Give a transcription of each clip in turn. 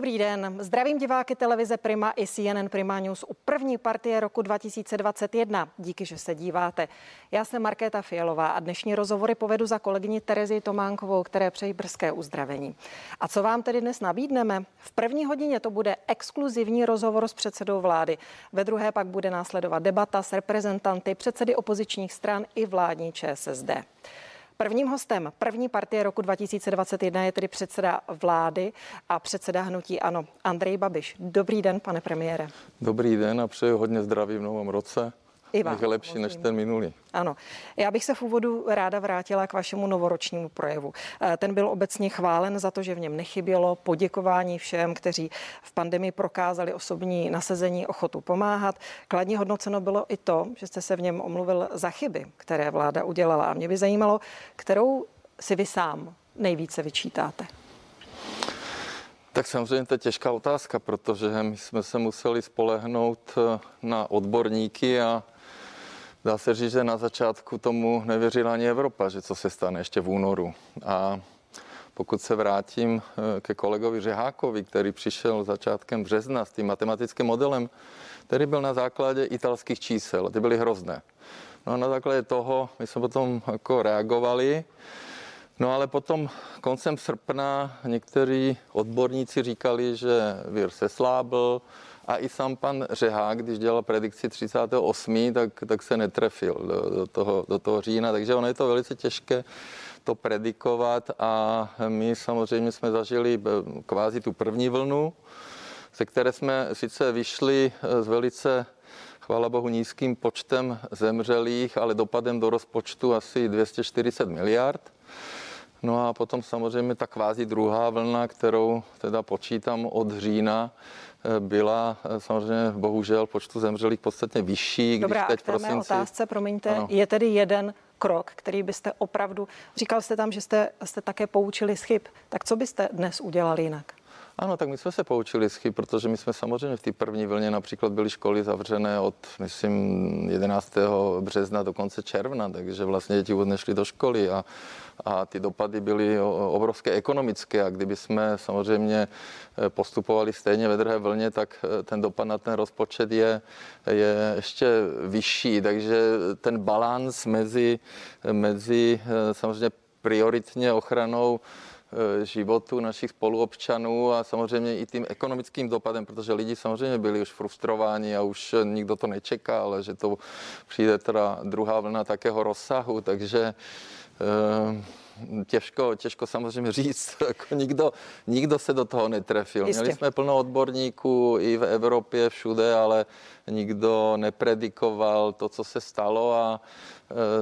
Dobrý den. Zdravím diváky televize Prima i CNN Prima News u první partie roku 2021. Díky, že se díváte. Já jsem Markéta Fialová a dnešní rozhovory povedu za kolegyni Terezi Tománkovou, které přejí brzké uzdravení. A co vám tedy dnes nabídneme? V první hodině to bude exkluzivní rozhovor s předsedou vlády. Ve druhé pak bude následovat debata s reprezentanty předsedy opozičních stran i vládní ČSSD. Prvním hostem první partie roku 2021 je tedy předseda vlády a předseda hnutí Ano, Andrej Babiš. Dobrý den, pane premiére. Dobrý den a přeji hodně zdraví v novém roce. I vám, je lepší než ten minulý. Ano. Já bych se v úvodu ráda vrátila k vašemu novoročnímu projevu. Eh, ten byl obecně chválen za to, že v něm nechybělo poděkování všem, kteří v pandemii prokázali osobní nasazení, ochotu pomáhat. Kladně hodnoceno bylo i to, že jste se v něm omluvil za chyby, které vláda udělala. A mě by zajímalo, kterou si vy sám nejvíce vyčítáte. Tak samozřejmě to je těžká otázka, protože my jsme se museli spolehnout eh, na odborníky a Dá se říct, že na začátku tomu nevěřila ani Evropa, že co se stane ještě v únoru. A pokud se vrátím eh, ke kolegovi Řehákovi, který přišel začátkem března s tím matematickým modelem, který byl na základě italských čísel, ty byly hrozné. No a na základě toho my jsme potom jako reagovali, No ale potom koncem srpna někteří odborníci říkali, že vír se slábil, a i sám pan Řehák, když dělal predikci 38., tak, tak se netrefil do, do, toho, do toho října, takže ono je to velice těžké to predikovat a my samozřejmě jsme zažili eh, kvázi tu první vlnu, ze které jsme sice vyšli s eh, velice chvála Bohu nízkým počtem zemřelých, ale dopadem do rozpočtu asi 240 miliard. No a potom samozřejmě ta kvázi druhá vlna, kterou teda počítám od října, byla eh, samozřejmě bohužel počtu zemřelých podstatně vyšší. Dobrá, když teď a k té prosinci... otázce, promiňte, ano. je tedy jeden krok, který byste opravdu, říkal jste tam, že jste, jste také poučili z chyb, tak co byste dnes udělali jinak? Ano, tak my jsme se poučili z chyb, protože my jsme samozřejmě v té první vlně například byly školy zavřené od, myslím, 11. března do konce června, takže vlastně děti vůbec nešly do školy a, a ty dopady byly obrovské ekonomické a kdyby jsme samozřejmě eh, postupovali stejně ve druhé vlně, tak eh, ten dopad na ten rozpočet je, je ještě vyšší, takže ten balans mezi, mezi eh, samozřejmě prioritně ochranou životu našich spoluobčanů a samozřejmě i tím ekonomickým dopadem, protože lidi samozřejmě byli už frustrováni a už nikdo to nečeká, ale že to přijde teda druhá vlna takého rozsahu, takže eh, těžko, těžko samozřejmě říct, jako nikdo, nikdo se do toho netrefil. Jistě. Měli jsme plno odborníků i v Evropě, všude, ale nikdo nepredikoval to, co se stalo a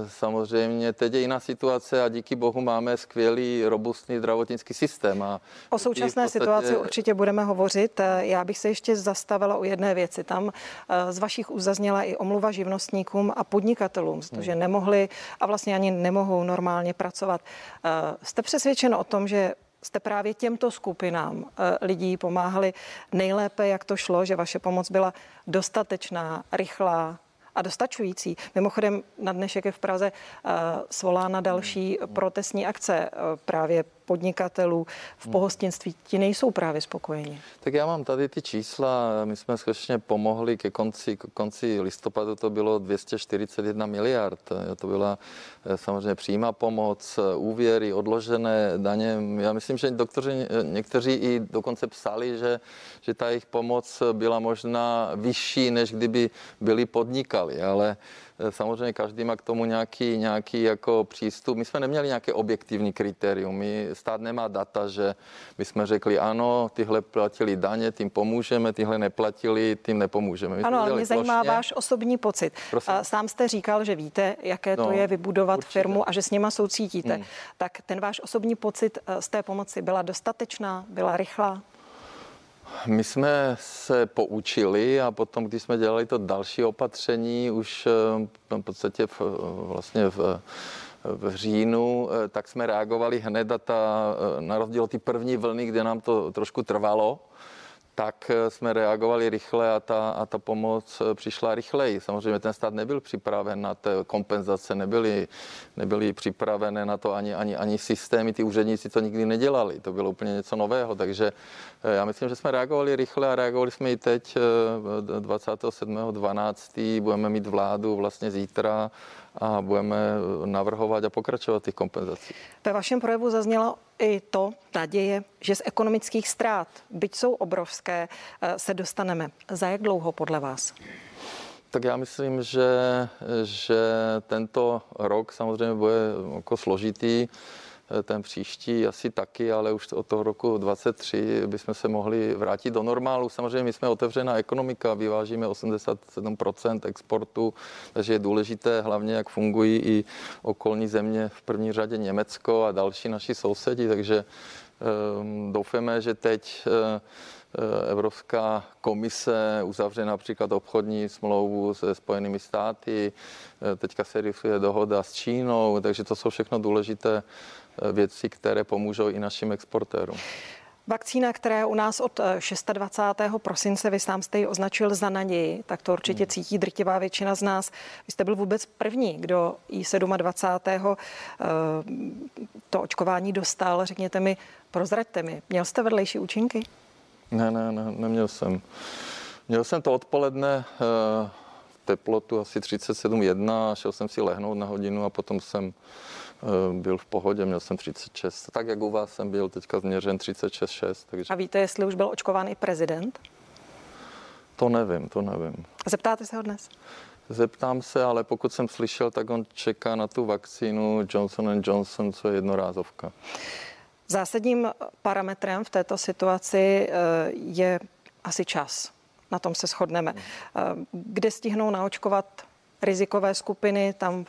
samozřejmě teď je jiná situace a díky bohu máme skvělý, robustní zdravotnický systém. A o současné podstatě... situaci určitě budeme hovořit. E, já bych se ještě zastavila o jedné věci. Tam e, z vašich uzazněla i omluva živnostníkům a podnikatelům, protože hmm. nemohli a vlastně ani nemohou normálně pracovat. Jste přesvědčen o tom, že jste právě těmto skupinám eh, lidí pomáhali nejlépe, jak to šlo, že vaše pomoc byla dostatečná, rychlá a dostačující. Mimochodem na dnešek je v Praze uh, svolána další protestní akce uh, právě podnikatelů v hmm. pohostinství, ti nejsou právě spokojeni. Tak já mám tady ty čísla, my jsme skutečně pomohli ke konci, ke konci listopadu, to bylo 241 miliard, to byla eh, samozřejmě přímá pomoc, úvěry, odložené daně. Já myslím, že doktoři, někteří i dokonce psali, že, že ta jejich pomoc byla možná vyšší, než kdyby byli podnikali, ale Eh, samozřejmě každý má k tomu nějaký, nějaký jako přístup. My jsme neměli nějaké objektivní kritérium. My, stát nemá data, že my jsme řekli, ano, tyhle platili daně, tím pomůžeme, tyhle neplatili, tím nepomůžeme. My ano, ale mě zajímá váš osobní pocit. Prosím. Sám jste říkal, že víte, jaké no, to je vybudovat určitě. firmu a že s nima soucítíte. Hmm. Tak ten váš osobní pocit eh, z té pomoci byla dostatečná, byla rychlá? My jsme se poučili a potom, když jsme dělali to další opatření, už eh, v podstatě v, vlastně v, v říjnu, eh, tak jsme reagovali hned a ta, eh, na rozdíl od té první vlny, kde nám to trošku trvalo, tak eh, jsme reagovali rychle a ta, a ta pomoc eh, přišla rychleji. Samozřejmě ten stát nebyl připraven na té kompenzace, nebyly, nebyly připravené na to ani, ani, ani systémy, ty úředníci to nikdy nedělali, to bylo úplně něco nového, takže eh, já myslím, že jsme reagovali rychle a reagovali jsme i teď 27.12. budeme mít vládu vlastně zítra a budeme navrhovat a pokračovat těch kompenzací. Ve vašem projevu zaznělo i to naděje, že z ekonomických ztrát, byť jsou obrovské, eh, se dostaneme. Za jak dlouho podle vás? Tak já myslím, že, že tento rok samozřejmě bude jako složitý. Eh, ten příští asi taky, ale už od toho roku 23 bychom se mohli vrátit do normálu. Samozřejmě my jsme otevřená ekonomika, vyvážíme 87% exportu, takže je důležité hlavně, jak fungují i okolní země, v první řadě Německo a další naši sousedi, takže um, doufáme, že teď uh, Evropská komise uzavře například obchodní smlouvu se Spojenými státy, teďka se rysuje dohoda s Čínou, takže to jsou všechno důležité věci, které pomůžou i našim exportérům. Vakcína, která je u nás od 26. Eh, prosince, vy sám jste ji označil za naději, tak to určitě hmm. cítí drtivá většina z nás. Vy jste byl vůbec první, kdo i 27. Eh, to očkování dostal. Řekněte mi, prozraďte mi, měl jste vedlejší účinky? Ne, ne, ne, neměl jsem. Měl jsem to odpoledne eh, teplotu asi 37,1, šel jsem si lehnout na hodinu a potom jsem Eh, byl v pohodě, měl jsem 36. Tak jak u vás jsem byl teďka změřen 36,6. Takže... A víte, jestli už byl očkován i prezident? To nevím, to nevím. Zeptáte se ho dnes? Zeptám se, ale pokud jsem slyšel, tak on čeká na tu vakcínu Johnson Johnson, co je jednorázovka. Zásadním parametrem v této situaci eh, je asi čas. Na tom se shodneme. Hmm. Eh, kde stihnou naočkovat rizikové skupiny, tam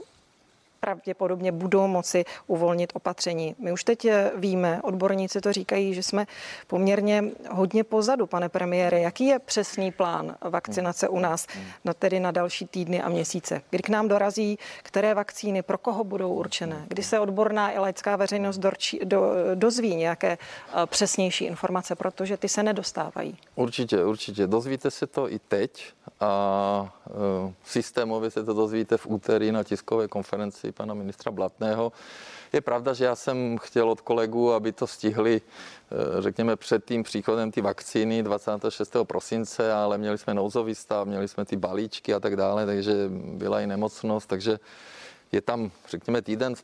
pravděpodobně budou moci uvolnit opatření. My už teď eh, víme, odborníci to říkají, že jsme poměrně hodně pozadu, pane premiére. Jaký je přesný plán vakcinace u nás, no tedy na další týdny a měsíce? Kdy k nám dorazí, které vakcíny, pro koho budou určené? Kdy se odborná i laická veřejnost dorčí, do, dozví nějaké eh, přesnější informace, protože ty se nedostávají? Určitě, určitě. Dozvíte se to i teď a e, systémově se to dozvíte v úterý na tiskové konferenci pana ministra Blatného. Je pravda, že já jsem chtěl od kolegů, aby to stihli, e, řekněme, před tím příchodem ty vakcíny 26. prosince, ale měli jsme nouzový stav, měli jsme ty balíčky a tak dále, takže byla i nemocnost, takže je tam, řekněme, týden v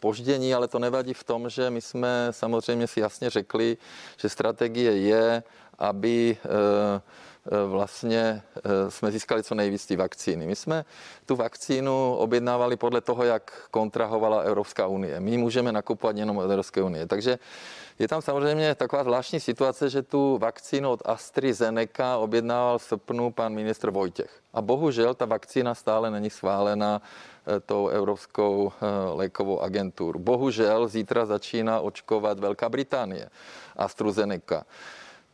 ale to nevadí v tom, že my jsme samozřejmě si jasně řekli, že strategie je, aby Eh, vlastně eh, jsme získali co nejvíc ty vakcíny. My jsme tu vakcínu objednávali podle toho, jak kontrahovala Evropská unie. My můžeme nakupovat jenom od Evropské unie. Takže je tam samozřejmě taková zvláštní situace, že tu vakcínu od AstraZeneca objednával v srpnu pan ministr Vojtěch. A bohužel ta vakcína stále není schválena eh, tou Evropskou lékovou agenturu. Bohužel zítra začíná očkovat Velká Británie AstraZeneca.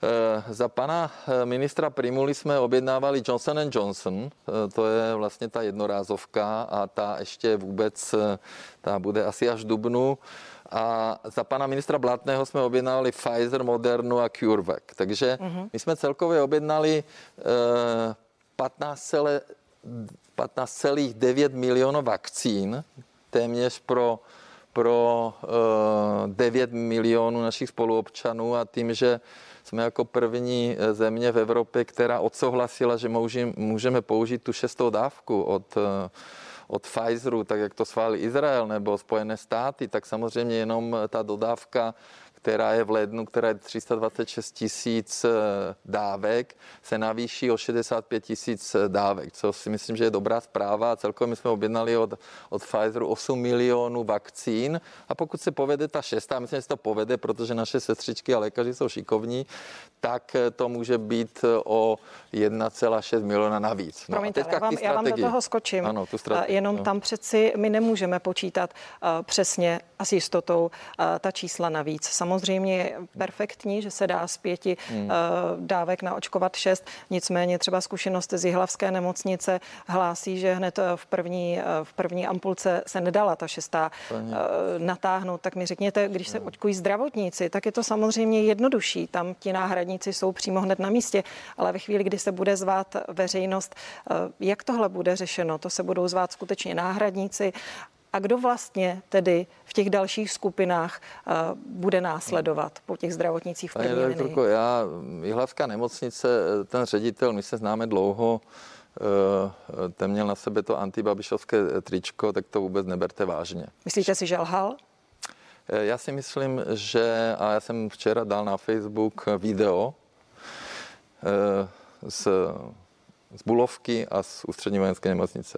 Eh, za pana eh, ministra Primuli jsme objednávali Johnson Johnson, eh, to je vlastně ta jednorázovka a ta ještě vůbec, ta bude asi až dubnu. A za pana ministra Blatného jsme objednávali Pfizer, Modernu a CureVac. Takže uh-huh. my jsme celkově objednali 15,9 15 milionů vakcín, téměř pro pro 9 milionů našich spoluobčanů a tím, že jsme jako první eh, země v Evropě, která odsouhlasila, že můžeme použít tu šestou dávku od eh, od Pfizeru, tak jak to schválil Izrael nebo Spojené státy, tak samozřejmě jenom ta dodávka která je v lednu, která je 326 tisíc eh, dávek, se navýší o 65 tisíc eh, dávek, co si myslím, že je dobrá zpráva. Celkově my jsme objednali od, od Pfizeru 8 milionů vakcín a pokud se povede ta šestá, myslím, že se to povede, protože naše sestřičky a lékaři jsou šikovní, tak eh, to může být o 1,6 miliona navíc. No Promiňte, já, vám, já vám do toho skočím. Ano, tu strategii, Jenom no. tam přeci my nemůžeme počítat uh, přesně a s jistotou uh, ta čísla navíc. Samozřejmě samozřejmě je perfektní, že se dá z pěti hmm. dávek naočkovat šest. Nicméně třeba zkušenost z Jihlavské nemocnice hlásí, že hned v první, v první ampulce se nedala ta šestá Pani. natáhnout. Tak mi řekněte, když se očkují zdravotníci, tak je to samozřejmě jednodušší. Tam ti náhradníci jsou přímo hned na místě, ale ve chvíli, kdy se bude zvát veřejnost, jak tohle bude řešeno? To se budou zvát skutečně náhradníci a kdo vlastně tedy v těch dalších skupinách uh, bude následovat po těch zdravotnicích v první Pane doktorko, já, Jihlavská nemocnice, ten ředitel, my se známe dlouho, uh, ten měl na sebe to antibabišovské tričko, tak to vůbec neberte vážně. Myslíte si, že lhal? Eh, já si myslím, že, a já jsem včera dal na Facebook video z, z Bulovky a z ústřední vojenské nemocnice.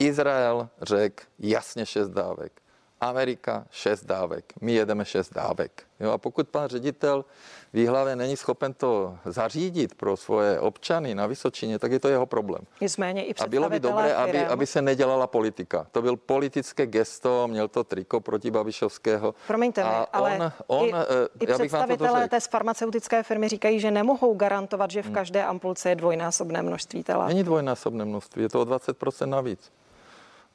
Izrael řekl jasně šest dávek. Amerika šest dávek. My jedeme šest dávek. Jo, a pokud pan ředitel výhlavě není schopen to zařídit pro svoje občany na Vysočině, tak je to jeho problém. Nicméně i A bylo by dobré, aby, aby se nedělala politika. To byl politické gesto, měl to triko proti Babišovského. Promiňte mi, ale on, on, i, eh, i představitelé té farmaceutické firmy říkají, že nemohou garantovat, že v hmm. každé ampulce je dvojnásobné množství tela. Není dvojnásobné množství, je to o 20% navíc.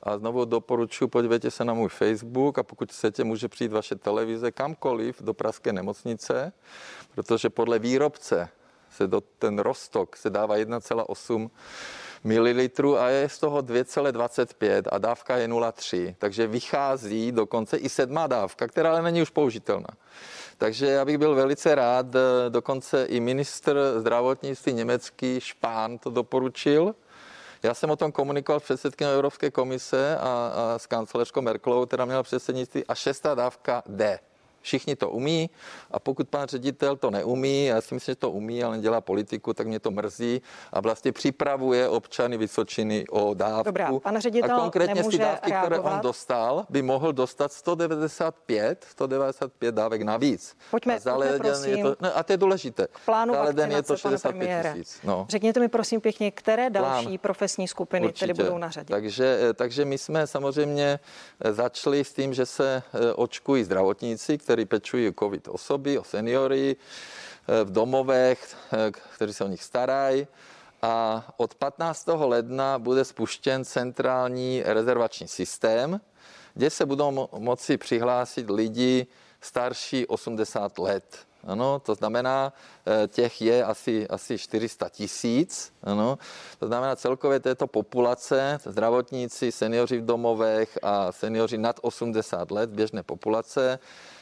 A znovu doporučuji, podívejte se na můj Facebook a pokud chcete, může přijít vaše televize kamkoliv do Pražské nemocnice, protože podle výrobce se do, ten rostok se dává 1,8 ml a je z toho 2,25 a dávka je 0,3. Takže vychází dokonce i sedmá dávka, která ale není už použitelná. Takže já bych byl velice rád, dokonce i ministr zdravotnictví německý Špán to doporučil, já jsem o tom komunikoval s předsedkyní Evropské komise a, a s kancelářkou Merkelovou, která měla předsednictví a šestá dávka D. Všichni to umí a pokud pan ředitel to neumí, já si myslím, že to umí, ale dělá politiku, tak mě to mrzí a vlastně připravuje občany Vysočiny o dávku. Dobrá, pan ředitel a konkrétně z ty dávky, reagovat. které on dostal, by mohl dostat 195, 195 dávek navíc. Pojďme, a pojďme prosím. Je to, ne, a to je důležité. K plánu je to 65 tisíc. No. Řekněte mi prosím pěkně, které další Plán. profesní skupiny Určitě. tedy budou na řadě. Takže, eh, takže my jsme samozřejmě eh, začali s tím, že se eh, očkují zdravotníci, kteří který pečují covid osoby, o seniory eh, v domovech, eh, kteří se o nich starají. A od 15. ledna bude spuštěn centrální rezervační systém, kde se budou moci přihlásit lidi starší 80 let. Ano, to znamená, eh, těch je asi, asi 400 tisíc. Ano, to znamená celkově této populace, zdravotníci, seniori v domovech a seniori nad 80 let, běžné populace,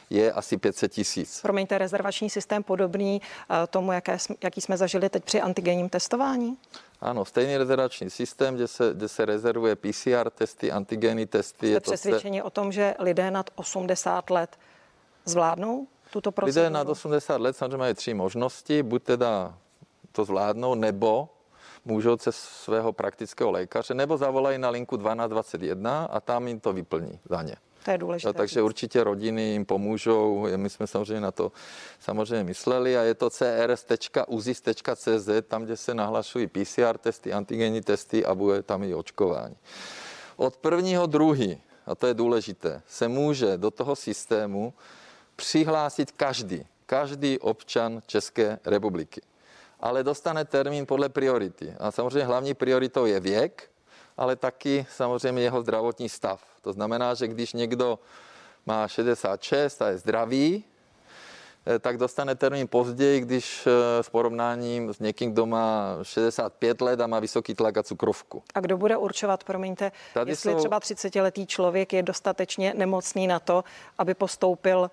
je asi 500 tisíc. Promiňte, rezervační systém podobný eh, tomu, jaké, jaký jsme zažili teď při antigenním testování? Ano, stejný rezervační systém, kde se, kde se rezervuje PCR testy, antigenní testy. Jste přesvědčeni se... o tom, že lidé nad 80 let zvládnou tuto proceduru? Lidé nad 80 let samozřejmě mají tři možnosti. Buď teda to zvládnou, nebo můžou cez svého praktického lékaře, nebo zavolají na linku 1221 a tam jim to vyplní za ně. To je důležité. No, takže říct. určitě rodiny jim pomůžou. My jsme samozřejmě na to samozřejmě mysleli a je to crs.uzis.cz, tam, kde se nahlašují PCR testy, antigenní testy a bude tam i očkování. Od prvního druhý, a to je důležité, se může do toho systému přihlásit každý, každý občan České republiky. Ale dostane termín podle priority. A samozřejmě hlavní prioritou je věk, ale taky samozřejmě jeho zdravotní stav. To znamená, že když někdo má 66 a je zdravý, eh, tak dostane termín později, když eh, s porovnáním s někým, kdo má 65 let a má vysoký tlak a cukrovku. A kdo bude určovat, promiňte, Tady jestli jsou... třeba 30-letý člověk je dostatečně nemocný na to, aby postoupil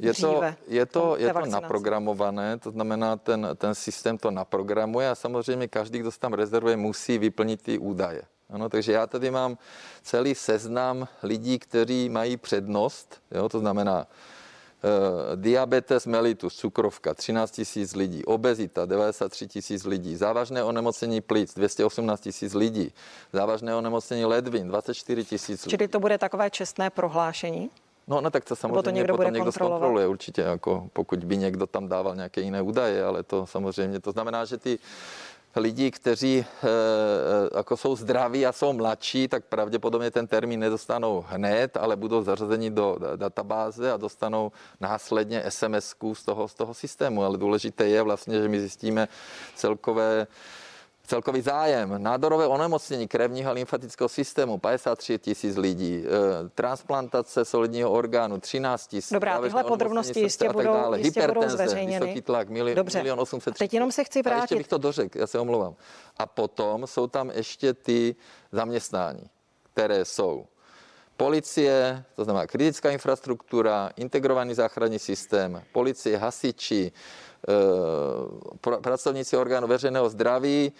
je to, je to, je to naprogramované, to znamená, ten, ten systém to naprogramuje a samozřejmě každý, kdo se tam rezervuje, musí vyplnit ty údaje. Ano, takže já tady mám celý seznam lidí, kteří mají přednost, jo, to znamená uh, diabetes mellitus, cukrovka, 13 tisíc lidí, obezita, 93 tisíc lidí, závažné onemocnění plic, 218 tisíc lidí, závažné onemocnění ledvin, 24 tisíc lidí. Čili to bude takové čestné prohlášení? No, no tak to samozřejmě to někdo potom někdo zkontroluje určitě, jako pokud by někdo tam dával nějaké jiné údaje, ale to samozřejmě, to znamená, že ty lidí, kteří jako jsou zdraví a jsou mladší, tak pravděpodobně ten termín nedostanou hned, ale budou zařazeni do databáze a dostanou následně SMS z toho, z toho systému. Ale důležité je vlastně, že my zjistíme celkové Celkový zájem, nádorové onemocnění krevního a lymfatického systému 53 tisíc lidí, e, transplantace solidního orgánu 13 tisíc. Dobrá, tyhle podrobnosti jistě budou, jistě budou zveřejněny. Vysoký tlak, mili, Dobře. milion 800. Teď jenom se chci vrátit. A ještě bych to dořekl, já se omlouvám. A potom jsou tam ještě ty zaměstnání, které jsou policie, to znamená kritická infrastruktura, integrovaný záchranný systém, policie, hasiči, pracovníci orgánu veřejného zdraví,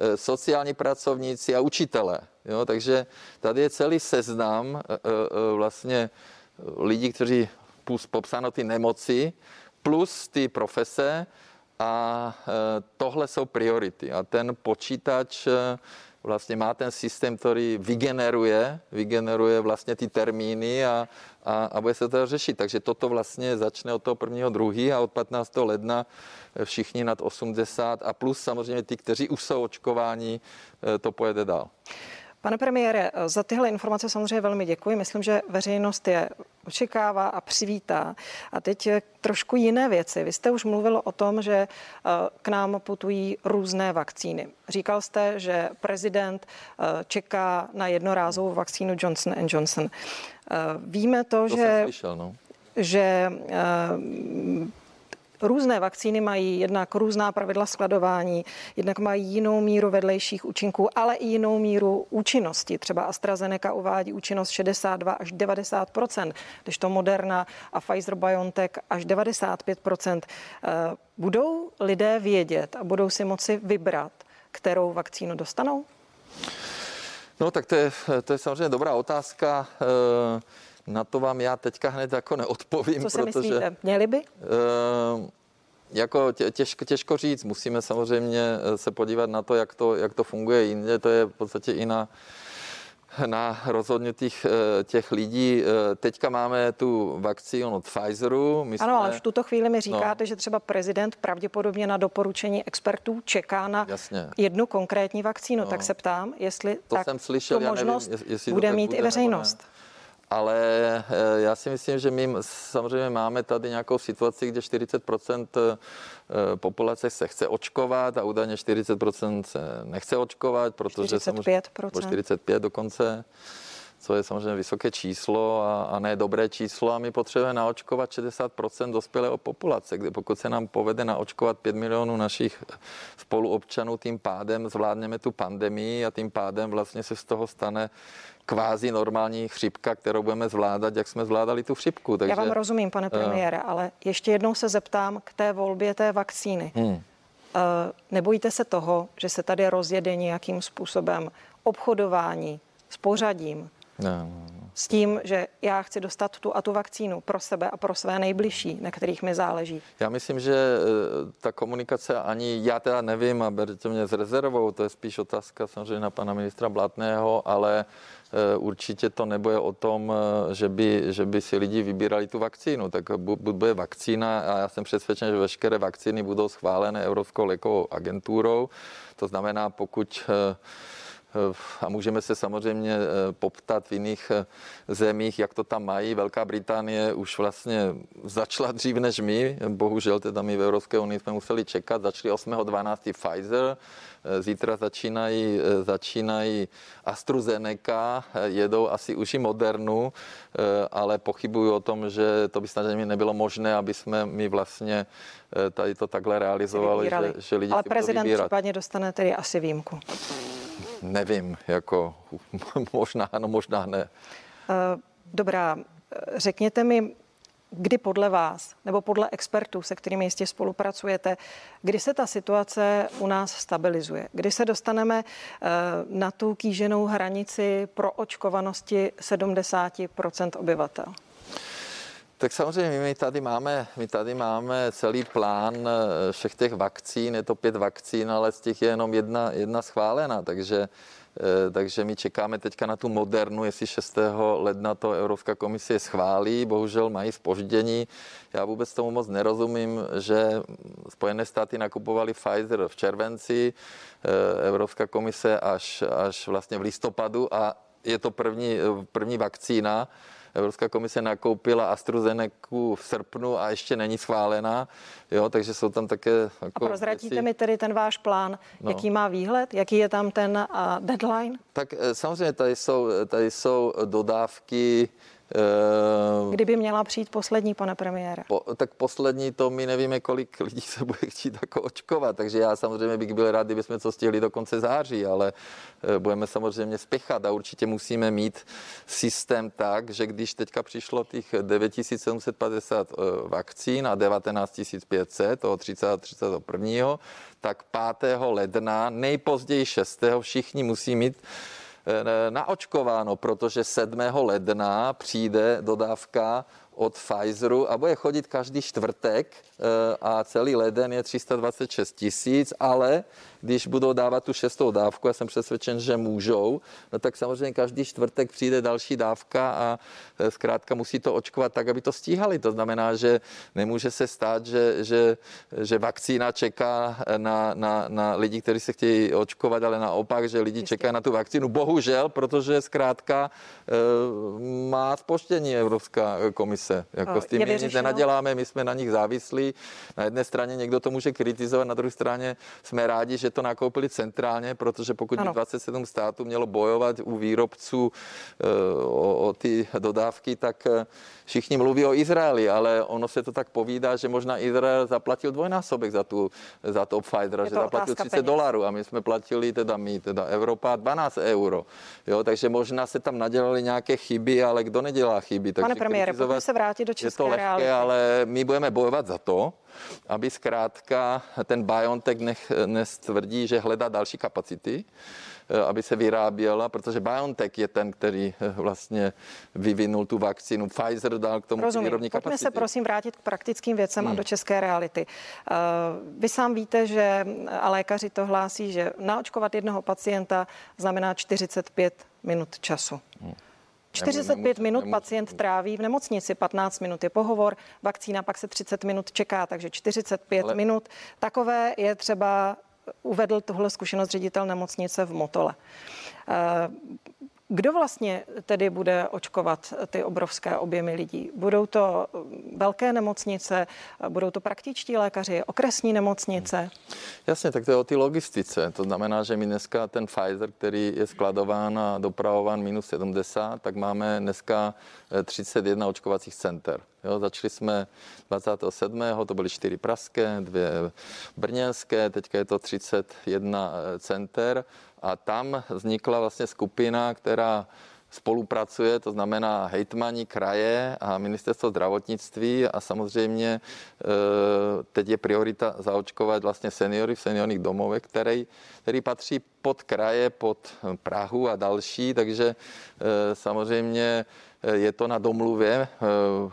Eh, sociální pracovníci a učitele. Jo? Takže tady je celý seznam eh, eh, vlastně lidí, kteří popsáno ty nemoci, plus ty profese a tohle jsou priority. A ten počítač vlastně má ten systém, který vygeneruje, vygeneruje vlastně ty termíny a, a, a bude se to řešit. Takže toto vlastně začne od toho prvního druhý a od 15. ledna všichni nad 80 a plus samozřejmě ty, kteří už jsou očkováni, eh, to pojede dál. Pane premiére, za tyhle informace samozřejmě velmi děkuji. Myslím, že veřejnost je očekává a přivítá. A teď trošku jiné věci. Vy jste už mluvil o tom, že eh, k nám putují různé vakcíny. Říkal jste, že prezident eh, čeká na jednorázovou vakcínu Johnson Johnson. Víme to, to že, slyšel, no. že Různé vakcíny mají jednak různá pravidla skladování, jednak mají jinou míru vedlejších účinků, ale i jinou míru účinnosti. Třeba AstraZeneca uvádí účinnost 62 až 90 když to Moderna a Pfizer BioNTech až 95 eh, Budou lidé vědět a budou si moci vybrat, kterou vakcínu dostanou? No tak to je, to je samozřejmě dobrá otázka. E- na to vám já teďka hned jako neodpovím. Co si protože, myslíte? Měli by? Uh, jako těžko, těžko říct, musíme samozřejmě eh, se podívat na to, jak to, jak to funguje jinde, to je v podstatě i na, na rozhodnutích eh, těch lidí. Teďka máme tu vakcínu od Pfizeru. My ano, jsme... ale v tuto chvíli mi říkáte, no. že třeba prezident pravděpodobně na doporučení expertů čeká na Jasně. jednu konkrétní vakcínu. No. Tak se ptám, jestli to tak jsem slyšel, tu možnost nevím, jestli bude mít bude, i veřejnost. Ne ale eh, já si myslím, že my samozřejmě máme tady nějakou situaci, kde 40 eh, populace se chce očkovat a údajně 40 se nechce očkovat, protože 45 45 dokonce co je samozřejmě vysoké číslo a, a ne dobré číslo a my potřebujeme naočkovat 60% dospělého populace, kde pokud se nám povede naočkovat 5 milionů našich spoluobčanů, tím pádem zvládneme tu pandemii a tím pádem vlastně se z toho stane kvázi normální chřipka, kterou budeme zvládat, jak jsme zvládali tu chřipku. Takže, Já vám rozumím, pane eh, premiére, uh, ale ještě jednou se zeptám k té volbě té vakcíny. Hmm. Uh, nebojíte se toho, že se tady rozjede nějakým způsobem obchodování s pořadím, No, no, no. S tím, že já chci dostat tu a tu vakcínu pro sebe a pro své nejbližší, na kterých mi záleží. Já myslím, že eh, ta komunikace ani já teda nevím a berte mě s rezervou, to je spíš otázka samozřejmě na pana ministra Blatného, ale eh, určitě to nebude o tom, eh, že by, že by si lidi vybírali tu vakcínu. Tak buď bude vakcína a já jsem přesvědčen, že veškeré vakcíny budou schválené Evropskou lékovou agenturou. To znamená, pokud a můžeme se samozřejmě eh, poptat v jiných eh, zemích, jak to tam mají. Velká Británie už vlastně začala dřív než my, bohužel teda my v Evropské unii jsme museli čekat, začali 8.12. Pfizer, eh, zítra začínají, začínají AstraZeneca, jedou asi už i Modernu, ale pochybuju o tom, že to by snad nebylo možné, aby jsme my vlastně tady to takhle realizovali, že, že lidi Ale prezident případně dostane tedy asi výjimku. Nevím, jako možná ano, možná ne. Eh, dobrá, řekněte mi, kdy podle vás nebo podle expertů, se kterými jistě spolupracujete, kdy se ta situace u nás stabilizuje? Kdy se dostaneme eh, na tu kýženou hranici pro očkovanosti 70% obyvatel? Tak samozřejmě my tady máme, my tady máme celý plán eh, všech těch vakcín, je to pět vakcín, ale z těch je jenom jedna, jedna schválena, takže takže my čekáme teďka na tu modernu, jestli 6. ledna to Evropská komise schválí, bohužel mají spoždění. Já vůbec tomu moc nerozumím, že Spojené státy nakupovali Pfizer v červenci, Evropská komise až, až vlastně v listopadu a je to první, první vakcína, Evropská komise nakoupila AstraZeneca v srpnu a ještě není schválená, jo, takže jsou tam také... Jako a prozradíte věci. mi tedy ten váš plán, no. jaký má výhled, jaký je tam ten uh, deadline? Tak eh, samozřejmě tady jsou, tady jsou dodávky Kdyby měla přijít poslední, pane premiére? Po, tak poslední to my nevíme, kolik lidí se bude chtít jako očkovat, takže já samozřejmě bych byl rád, kdybychom to stihli do konce září, ale eh, budeme samozřejmě spěchat a určitě musíme mít systém tak, že když teďka přišlo těch 9750 eh, vakcín a 19500, toho 30. 31. tak 5. ledna, nejpozději 6. všichni musí mít Eh, naočkováno, protože 7. ledna přijde dodávka od Pfizeru a bude chodit každý čtvrtek eh, a celý leden je 326 tisíc, ale když budou dávat tu šestou dávku, já jsem přesvědčen, že můžou, no tak samozřejmě každý čtvrtek přijde další dávka a e, zkrátka musí to očkovat tak, aby to stíhali. To znamená, že nemůže se stát, že, že, že vakcína čeká na, na, na lidi, kteří se chtějí očkovat, ale naopak, že lidi čekají na tu vakcínu. Bohužel, protože zkrátka má spoštění Evropská komise. Jako s tím my nic nenaděláme, my jsme na nich závislí. Na jedné straně někdo to může kritizovat, na druhé straně jsme rádi, že to nakoupili centrálně, protože pokud ano. by 27 států mělo bojovat u výrobců eh, o, o ty dodávky, tak eh, všichni mluví o Izraeli, ale ono se to tak povídá, že možná Izrael zaplatil dvojnásobek za, tu, za to Pfizer, že zaplatil 30 dolarů a my jsme platili, teda my, teda Evropa, 12 euro. Jo, takže možná se tam nadělali nějaké chyby, ale kdo nedělá chyby? Pane premiére, pojďme se vrátit do České je to lehké, reality. ale my budeme bojovat za to, aby zkrátka ten BioNTech nech, nestvrdí, že hledá další kapacity, eh, aby se vyráběla, protože BioNTech je ten, který eh, vlastně vyvinul tu vakcínu. Pfizer dal k tomu Rozumím. výrobní kapacity. Pojďme se prosím vrátit k praktickým věcem hmm. a do české reality. Eh, vy sám víte, že a lékaři to hlásí, že naočkovat jednoho pacienta znamená 45 minut času. Hmm. 45 minut pacient tráví v nemocnici, 15 minut je pohovor, vakcína pak se 30 minut čeká, takže 45 Ale... minut. Takové je třeba uvedl tuhle zkušenost ředitel nemocnice v Motole. Kdo vlastně tedy bude očkovat ty obrovské objemy lidí? Budou to velké nemocnice, budou to praktičtí lékaři, okresní nemocnice? Jasně, tak to je o ty logistice. To znamená, že my dneska ten Pfizer, který je skladován a dopravován minus 70, tak máme dneska 31 eh, očkovacích center. Jo, začali jsme 27. to byly čtyři pražské, dvě brněnské, teďka je to 31 eh, center a tam vznikla vlastně skupina, která spolupracuje, to znamená hejtmani kraje a ministerstvo zdravotnictví a samozřejmě e, teď je priorita zaočkovat vlastně seniory v seniorních domovech, který, který patří pod kraje, pod Prahu a další, takže e, samozřejmě je to na domluvě.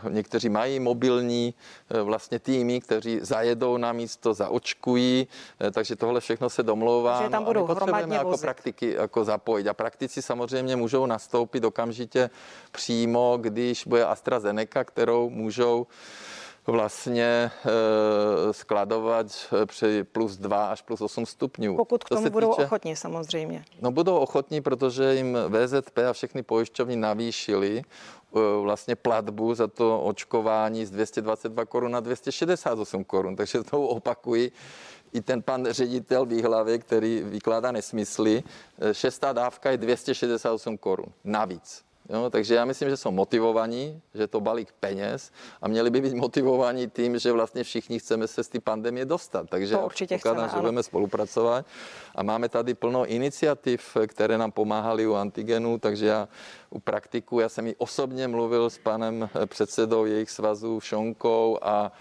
Eh, někteří mají mobilní eh, vlastně týmy, kteří zajedou na místo, zaočkují, takže tohle všechno se domlouvá. Takže tam no, budou potřebujeme jako vozit. praktiky jako zapojit. A praktici samozřejmě můžou nastoupit okamžitě přímo, když bude AstraZeneca, kterou můžou vlastně e, skladovat při plus 2 až plus 8 stupňů. Pokud k tomu budou týče, ochotní samozřejmě. No budou ochotní, protože jim VZP a všechny pojišťovny navýšily e, vlastně platbu za to očkování z 222 korun na 268 korun. Takže znovu opakuji, i ten pan ředitel výhlavě, který vykládá nesmysly, šestá dávka je 268 korun navíc. Jo, takže já myslím, že jsou motivovaní, že to balík peněz a měli by být motivovaní tím, že vlastně všichni chceme se z té pandemie dostat. Takže to určitě chceme, že budeme spolupracovat a máme tady plno iniciativ, které nám pomáhaly u antigenů, takže já u praktiku, já jsem i osobně mluvil s panem předsedou jejich svazu Šonkou a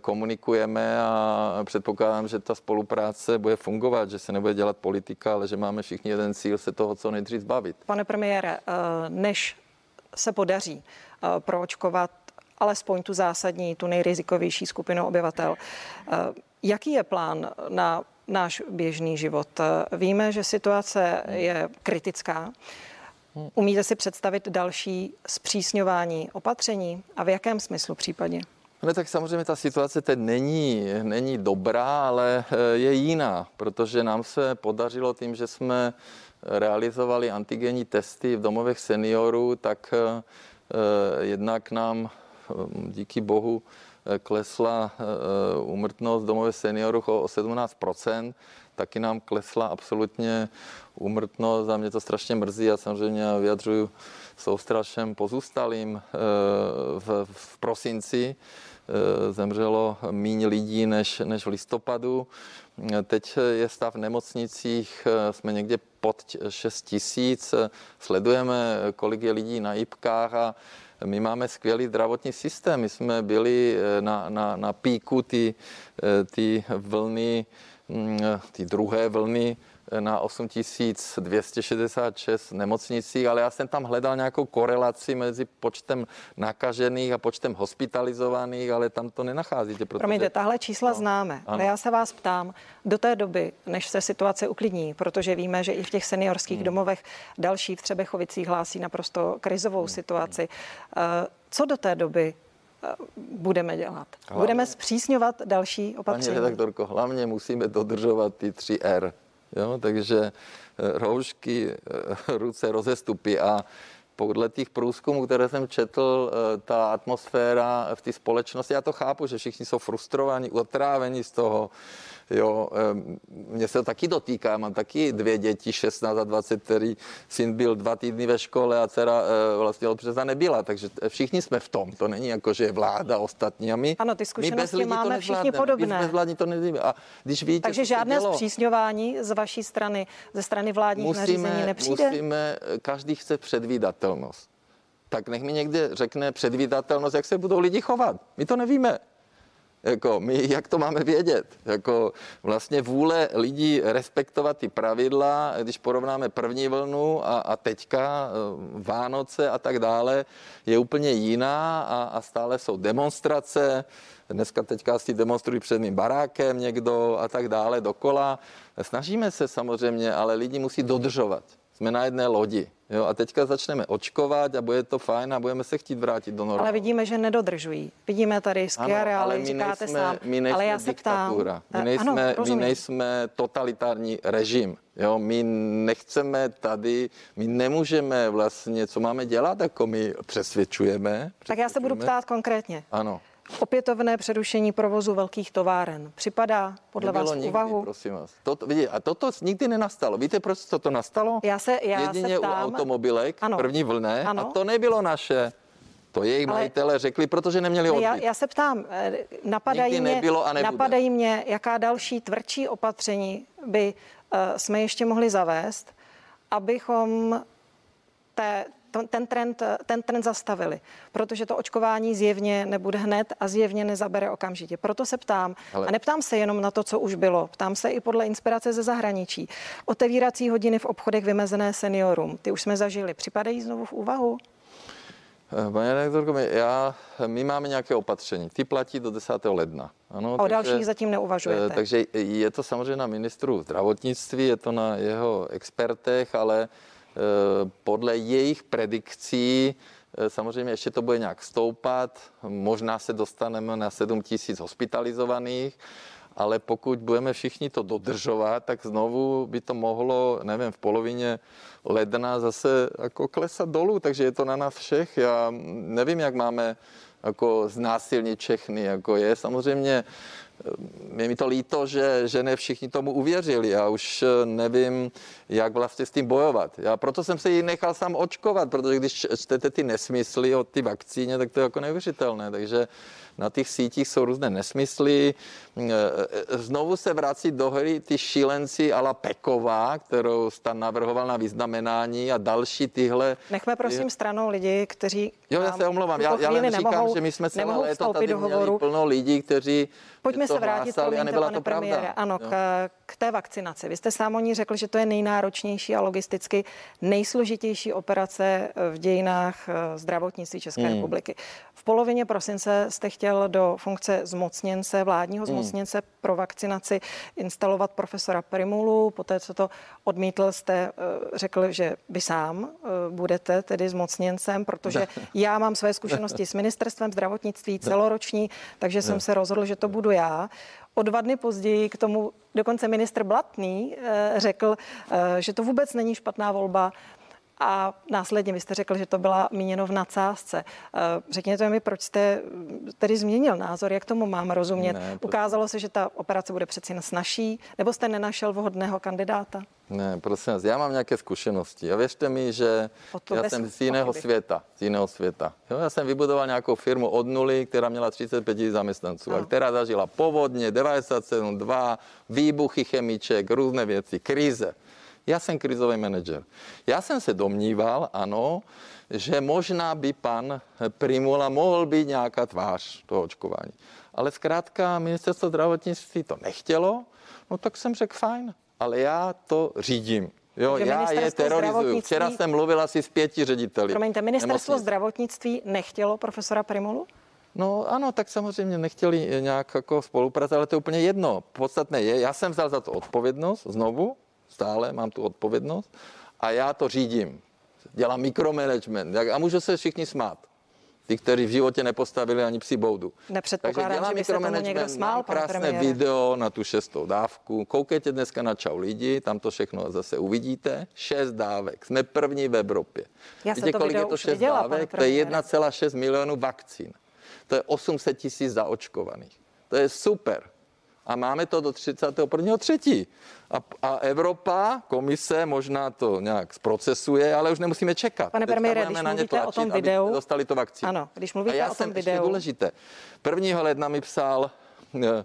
komunikujeme a předpokládám, že ta spolupráce bude fungovat, že se nebude dělat politika, ale že máme všichni jeden cíl se toho co nejdřív zbavit. Pane premiére, eh, než se podaří eh, proočkovat alespoň tu zásadní, tu nejrizikovější skupinu obyvatel, eh, jaký je plán na náš běžný život. Víme, že situace je kritická. Umíte si představit další zpřísňování opatření a v jakém smyslu případně? No tak samozřejmě ta situace teď není, není dobrá, ale eh, je jiná, protože nám se podařilo tím, že jsme realizovali antigenní testy v domovech seniorů, tak eh, eh, jednak nám díky bohu klesla úmrtnost domové seniorů o 17% taky nám klesla absolutně úmrtnost a mě to strašně mrzí. A samozřejmě vyjadřuju soustrašem pozůstalým v, v prosinci zemřelo méně lidí než, než v listopadu. Teď je stav v nemocnicích, eh, jsme někde pod 6 tisíc. Sledujeme, kolik je lidí na IPkách a my máme skvělý zdravotní systém. My jsme byli eh, na, na, na píku ty, ty vlny, mm, ty druhé vlny na 8266 nemocnicích, ale já jsem tam hledal nějakou korelaci mezi počtem nakažených a počtem hospitalizovaných, ale tam to nenacházíte. Protože... Promiňte, tahle čísla no, známe, ano. ale já se vás ptám, do té doby, než se situace uklidní, protože víme, že i v těch seniorských hmm. domovech další v Třebechovicích hlásí naprosto krizovou hmm. situaci. Eh, co do té doby eh, budeme dělat? Hlavně, budeme zpřísňovat další opatření? Paní redaktorko, hlavně musíme dodržovat ty tři R. Jo? Takže eh, roušky, eh, ruce, rozestupy a podle těch průzkumů, které jsem četl, eh, ta atmosféra v té společnosti, já to chápu, že všichni jsou frustrovaní, otrávení z toho, Jo, mě se to taky dotýká, mám taky dvě děti, 16 a 20, který syn byl dva týdny ve škole a dcera eh, vlastně od března nebyla, takže všichni jsme v tom, to není jako, že je vláda ostatní a my, ano, ty zkušenosti my bez máme všichni podobné. My bez to nevíme. A když vidíte, takže žádné dělo, zpřísňování z vaší strany, ze strany vládních musíme, nařízení nepřijde? Musíme, každý chce předvídatelnost. Tak nech mi někde řekne předvídatelnost, jak se budou lidi chovat. My to nevíme. Jako my, jak to máme vědět? Jako vlastně vůle lidí respektovat ty pravidla, když porovnáme první vlnu a, a teďka eh, Vánoce a tak dále, je úplně jiná a, a stále jsou demonstrace. Dneska teďka si demonstrují před mým barákem někdo a tak dále dokola. Snažíme se samozřejmě, ale lidi musí dodržovat. Jsme na jedné lodi. Jo, a teďka začneme očkovat a bude to fajn a budeme se chtít vrátit do normálu. Ale vidíme, že nedodržují. Vidíme tady skiareály, říkáte nejsme, sám. My nejsme ale já se ptám. My nejsme, ano, my nejsme totalitární režim. Jo, my nechceme tady, my nemůžeme vlastně, co máme dělat, jako my přesvědčujeme. přesvědčujeme. Tak já se budu ptát konkrétně. Ano. Opětovné přerušení provozu velkých továren. Připadá podle Nebylo vás nikdy, úvahu? prosím vás. Toto, vidí, a toto nikdy nenastalo. Víte, proč to nastalo? Já se, já Jedině se ptám... u automobilek, ano. první vlné, ano. a to nebylo naše. To jejich Ale majitele řekli, protože neměli odbyt. Já, já se ptám, eh, napadají mě, nebylo a napadají mě, jaká další tvrdší opatření by uh, jsme ještě mohli zavést, abychom té, ten trend, ten trend zastavili, protože to očkování zjevně nebude hned a zjevně nezabere okamžitě. Proto se ptám, Ale... a neptám se jenom na to, co už bylo, ptám se i podle inspirace ze zahraničí. Otevírací hodiny v obchodech vymezené seniorům, ty už jsme zažili, připadají znovu v úvahu? Eh, Pane redaktorko, já, my máme nějaké opatření. Ty platí do 10. ledna. Ano, o takže, dalších zatím neuvažujete. Eh, takže je to samozřejmě na ministru zdravotnictví, je to na jeho expertech, ale podle jejich predikcí eh, samozřejmě ještě to bude nějak stoupat, možná se dostaneme na 7 tisíc hospitalizovaných, ale pokud budeme všichni to dodržovat, tak znovu by to mohlo, nevím, v polovině ledna zase jako klesat dolů, takže je to na nás všech. Já nevím, jak máme jako znásilnit všechny, jako je samozřejmě je mi to líto, že, že ne všichni tomu uvěřili. Já už nevím, jak vlastně s tím bojovat. Já proto jsem se ji nechal sám očkovat, protože když čtete ty nesmysly o ty vakcíně, tak to je jako neuvěřitelné. Takže na těch sítích jsou různé nesmysly. E, e, znovu se vrací do hry ty šílenci ala Peková, kterou stan navrhoval na vyznamenání a další tyhle. Nechme prosím stranou lidi, kteří Jo, já se omlouvám. Já, já jen říkám, nemohou, že my jsme celé léto tady do měli plno lidí, kteří Pojďme se vrátit, promiňte, pane premiére, ano, ano. K, k té vakcinaci. Vy jste sám o ní řekl, že to je nejnáročnější a logisticky nejsložitější operace eh, v dějinách eh, zdravotnictví České hmm. republiky. V polovině prosince jste chtěl do funkce zmocněnce, vládního hmm. zmocněnce hmm. pro vakcinaci instalovat profesora Primulu. Poté, co to odmítl, jste řekl, že vy sám budete tedy zmocněncem, protože já mám své zkušenosti s ministerstvem zdravotnictví celoroční, takže jsem se rozhodl, že to budu já. O dva dny později k tomu dokonce ministr Blatný eh, řekl, eh, že to vůbec není špatná volba, a následně vy jste řekl, že to byla míněno v nadsázce. Eh, řekněte mi, proč jste tedy změnil názor, jak tomu mám rozumět? Ne, Ukázalo se, že ta operace bude přeci snažší, nebo jste nenašel vhodného kandidáta? Ne, prosím vás, já mám nějaké zkušenosti a věřte mi, že já jsem z jiného pochyby. světa, z jiného světa. Jo, já jsem vybudoval nějakou firmu od nuly, která měla 35 zaměstnanců no. a která zažila povodně, 97, 2, výbuchy chemiček, různé věci, krize. Já jsem krizový manažer. Já jsem se domníval, ano, že možná by pan Primula mohl být nějaká tvář toho očkování. Ale zkrátka ministerstvo zdravotnictví to nechtělo, no tak jsem řekl fajn, ale já to řídím. Jo, já je terorizuju. Včera jsem mluvil asi s pěti řediteli. Promiňte, ministerstvo nemocnic. zdravotnictví nechtělo profesora Primulu? No ano, tak samozřejmě nechtěli nějak jako spolupracovat, ale to je úplně jedno. Podstatné je, já jsem vzal za to odpovědnost znovu, stále mám tu odpovědnost a já to řídím. Dělám mikromanagement a můžu se všichni smát. Ty, kteří v životě nepostavili ani psi boudu. Nepředpokládám, že by se tomu někdo smál, krásné premiére. video na tu šestou dávku. Koukejte dneska na Čau lidi, tam to všechno zase uvidíte. Šest dávek. Jsme první v Evropě. Já Víte, to kolik je to šest viděla, dávek? To je 1,6 milionů vakcín. To je 800 tisíc zaočkovaných. To je super a máme to do 31. třetí. A, a Evropa, komise možná to nějak zprocesuje, ale už nemusíme čekat. Pane premiére, když na mluvíte tlačit, o tom videu... dostali to vakcínu. Ano, když mluvíte a já o tom jsem, videu... důležité. 1. ledna mi psal eh,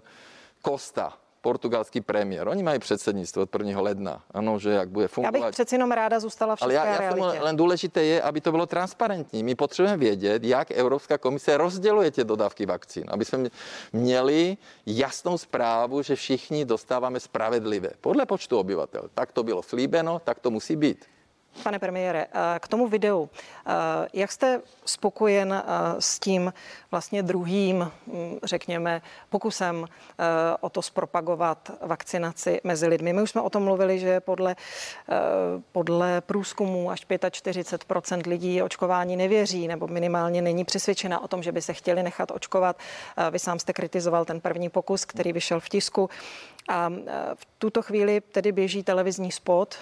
Costa, portugalský premiér. Oni mají předsednictvo od 1. ledna. Ano, že jak bude fungovat. Já bych přeci jenom ráda zůstala v Ale já, já realitě. len důležité je, aby to bylo transparentní. My potřebujeme vědět, jak Evropská komise rozděluje tě dodávky vakcín, aby jsme měli jasnou zprávu, že všichni dostáváme spravedlivě podle počtu obyvatel. Tak to bylo slíbeno, tak to musí být. Pane premiére, eh, k tomu videu. Eh, jak jste spokojen eh, s tím vlastně druhým, hm, řekněme, pokusem o to zpropagovat vakcinaci mezi lidmi? My už jsme o tom mluvili, že podle, podle průzkumu až 45% lidí očkování nevěří nebo minimálně není přesvědčena o tom, že by se chtěli nechat očkovat. Vy sám jste kritizoval ten první pokus, který vyšel v tisku. A v tuto chvíli tedy běží televizní spot,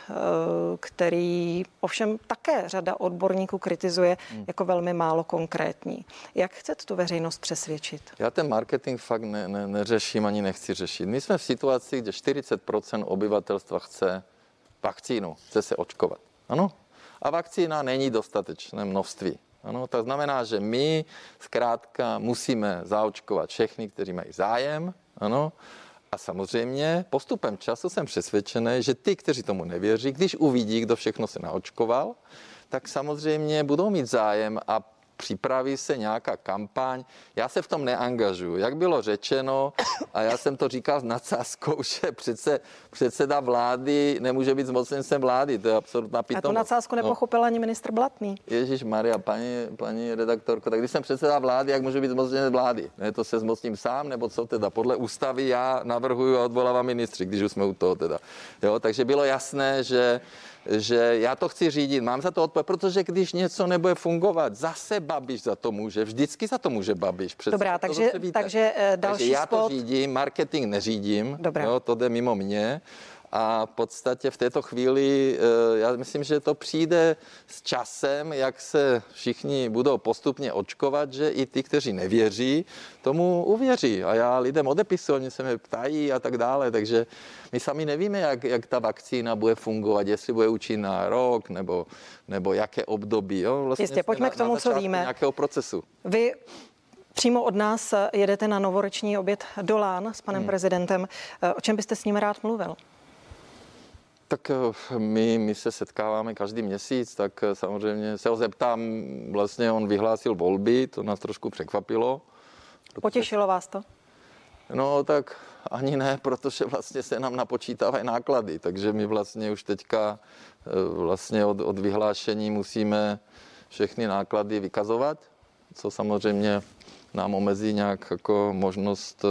který ovšem také řada odborníků kritizuje hmm. jako velmi málo konkrétní. Jak chcete tu veřejnost přesvědčit? Já ten marketing fakt ne, ne, neřeším ani nechci řešit. My jsme v situaci, kde 40% obyvatelstva chce vakcínu, chce se očkovat. Ano? A vakcína není dostatečné množství. Ano, to znamená, že my zkrátka musíme zaočkovat všechny, kteří mají zájem, ano, a samozřejmě postupem času jsem přesvědčený, že ty, kteří tomu nevěří, když uvidí, kdo všechno se naočkoval, tak samozřejmě budou mít zájem a připraví se nějaká kampaň. Já se v tom neangažuju. Jak bylo řečeno, a já jsem to říkal s nadsázkou, že přece předseda vlády nemůže být zmocněncem vlády. To je absolutná pitomost. A tu nadsázku no. nepochopil no. ani ministr Blatný. Ježíš Maria, paní, paní redaktorko, tak když jsem předseda vlády, jak může být zmocněnec vlády? Ne, to se zmocním sám, nebo co teda? Podle ústavy já navrhuju a odvolávám ministři, když už jsme u toho teda. Jo, takže bylo jasné, že že já to chci řídit, mám za to odpověď, protože když něco nebude fungovat, zase Babiš za to může, vždycky za to může Babiš. Přece Dobrá, takže, takže další takže já spot... to řídím, marketing neřídím, Dobrá. Jo, to jde mimo mě a v podstatě v této chvíli, eh, já myslím, že to přijde s časem, jak se všichni budou postupně očkovat, že i ty, kteří nevěří, tomu uvěří. A já lidem odepisuju, oni se mě ptají a tak dále, takže my sami nevíme, jak, jak ta vakcína bude fungovat, jestli bude účinná rok nebo, nebo jaké období. Jo? Vlastně Jistě, pojďme na, k tomu, co víme. Nějakého procesu. Vy Přímo od nás jedete na novoroční oběd do Lán s panem hmm. prezidentem. O čem byste s ním rád mluvil? Tak eh, my, my se setkáváme každý měsíc, tak eh, samozřejmě se ho zeptám, vlastně on vyhlásil volby, to nás trošku překvapilo. Potěšilo vás to? No tak ani ne, protože vlastně se nám napočítávají náklady, takže my vlastně už teďka eh, vlastně od, od vyhlášení musíme všechny náklady vykazovat, co samozřejmě nám omezí nějak jako možnost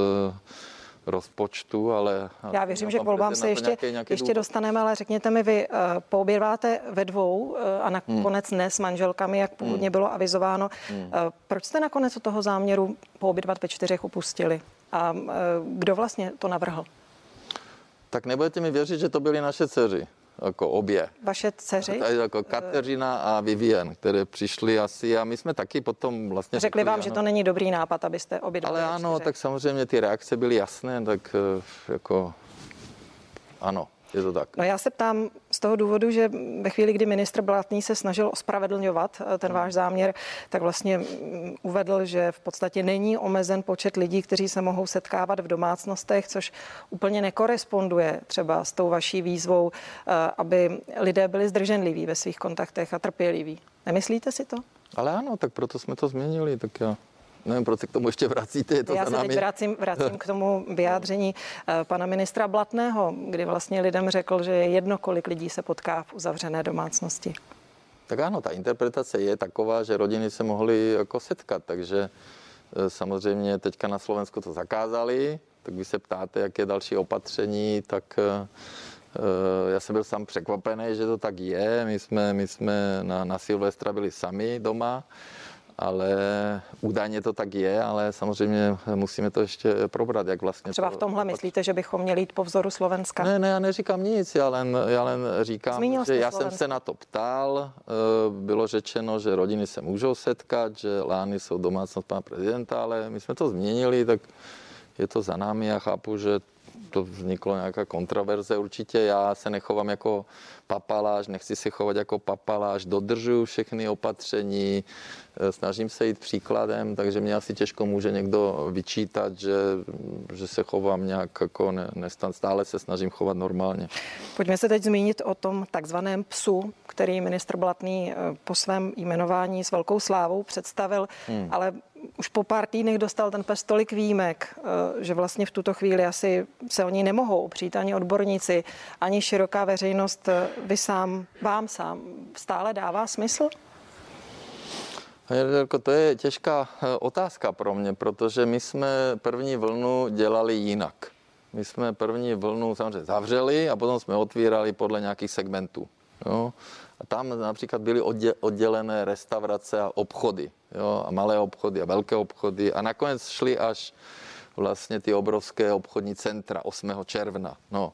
rozpočtu, ale... Já věřím, že k volbám se ještě, nějaký, nějaký ještě dostaneme, ale řekněte mi, vy uh, poobědváte ve dvou uh, a nakonec hmm. ne s manželkami, jak původně hmm. bylo avizováno. Hmm. Uh, proč jste nakonec od toho záměru poobědvat ve čtyřech upustili? A kdo vlastně to navrhl? Tak nebudete mi věřit, že to byly naše dceři jako obě. Vaše dceři? Jako Kateřina a Vivien, které přišly asi a my jsme taky potom vlastně... Řekli vám, ano. že to není dobrý nápad, abyste obě Ale ano, čtyři. tak samozřejmě ty reakce byly jasné, tak eh, jako ano. Je to tak. No já se ptám z toho důvodu, že ve chvíli, kdy ministr Blatný se snažil ospravedlňovat eh, ten váš záměr, tak vlastně mm, uvedl, že v podstatě není omezen počet lidí, kteří se mohou setkávat v domácnostech, což úplně nekoresponduje třeba s tou vaší výzvou, eh, aby lidé byli zdrženliví ve svých kontaktech a trpěliví. Nemyslíte si to? Ale ano, tak proto jsme to změnili, tak já Nevím, proč se k tomu ještě vracíte. Je to Já se námi. teď vracím, vracím k tomu vyjádření eh, pana ministra Blatného, kdy vlastně lidem řekl, že je jedno, kolik lidí se potká v uzavřené domácnosti. Tak ano, ta interpretace je taková, že rodiny se mohly jako setkat, takže eh, samozřejmě teďka na Slovensku to zakázali, tak vy se ptáte, jaké další opatření, tak eh, já jsem byl sám překvapený, že to tak je. My jsme, my jsme na, na Silvestra byli sami doma ale údajně to tak je, ale samozřejmě musíme to ještě probrat, jak vlastně. Třeba v tomhle to, myslíte, že bychom měli jít po vzoru Slovenska? Ne, ne, já neříkám nic, já len, já len říkám, Zmínil že já Slovensko. jsem se na to ptal, eh, bylo řečeno, že rodiny se můžou setkat, že Lány jsou domácnost pana prezidenta, ale my jsme to změnili, tak je to za námi, já chápu, že to vzniklo nějaká kontroverze určitě. Já se nechovám jako papaláš, nechci se chovat jako papaláš, dodržuju všechny opatření, eh, snažím se jít příkladem, takže mě asi těžko může někdo vyčítat, že, že se chovám nějak jako ne, nestan, stále se snažím chovat normálně. Pojďme se teď zmínit o tom takzvaném psu, který ministr Blatný eh, po svém jmenování s velkou slávou představil, hmm. ale už po pár týdnech dostal ten pes tolik výjimek, eh, že vlastně v tuto chvíli asi se o ní nemohou opřít ani odborníci, ani široká veřejnost. Eh, vy sám, vám sám stále dává smysl? To je těžká eh, otázka pro mě, protože my jsme první vlnu dělali jinak. My jsme první vlnu samozřejmě zavřeli a potom jsme otvírali podle nějakých segmentů. Jo? A tam například byly oddělené restaurace a obchody, jo? a malé obchody a velké obchody a nakonec šly až vlastně ty obrovské obchodní centra 8. června. No.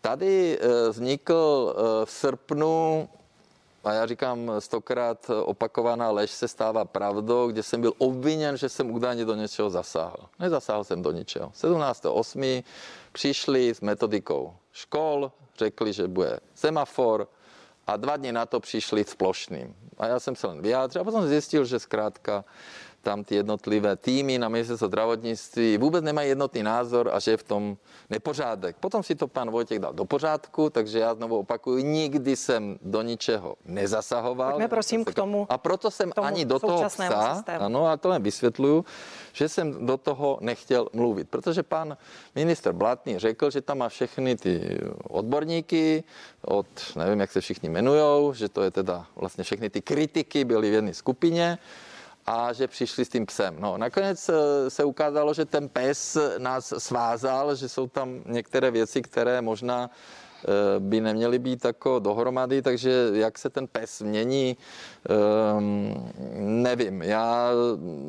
Tady eh, vznikl eh, v srpnu a já říkám stokrát opakovaná lež se stává pravdou, kde jsem byl obviněn, že jsem údajně do něčeho zasáhl. Nezasáhl jsem do ničeho. 17.8. přišli s metodikou škol, řekli, že bude semafor a dva dny na to přišli s plošným. A já jsem se len vyjádřil a potom zjistil, že zkrátka tam ty jednotlivé týmy na ministerstvo zdravotnictví vůbec nemají jednotný názor a že je v tom nepořádek. Potom si to pan Vojtěch dal do pořádku, takže já znovu opakuju, nikdy jsem do ničeho nezasahoval. Pojďme prosím k tomu. A proto jsem tomu ani do toho psa, systému. ano, a to jen vysvětluju, že jsem do toho nechtěl mluvit, protože pan minister Blatný řekl, že tam má všechny ty odborníky, od, nevím, jak se všichni jmenujou, že to je teda vlastně všechny ty kritiky byly v jedné skupině a že přišli s tím psem. No, nakonec eh, se ukázalo, že ten pes nás svázal, že jsou tam některé věci, které možná eh, by neměly být jako dohromady, takže jak se ten pes mění, um, nevím. Já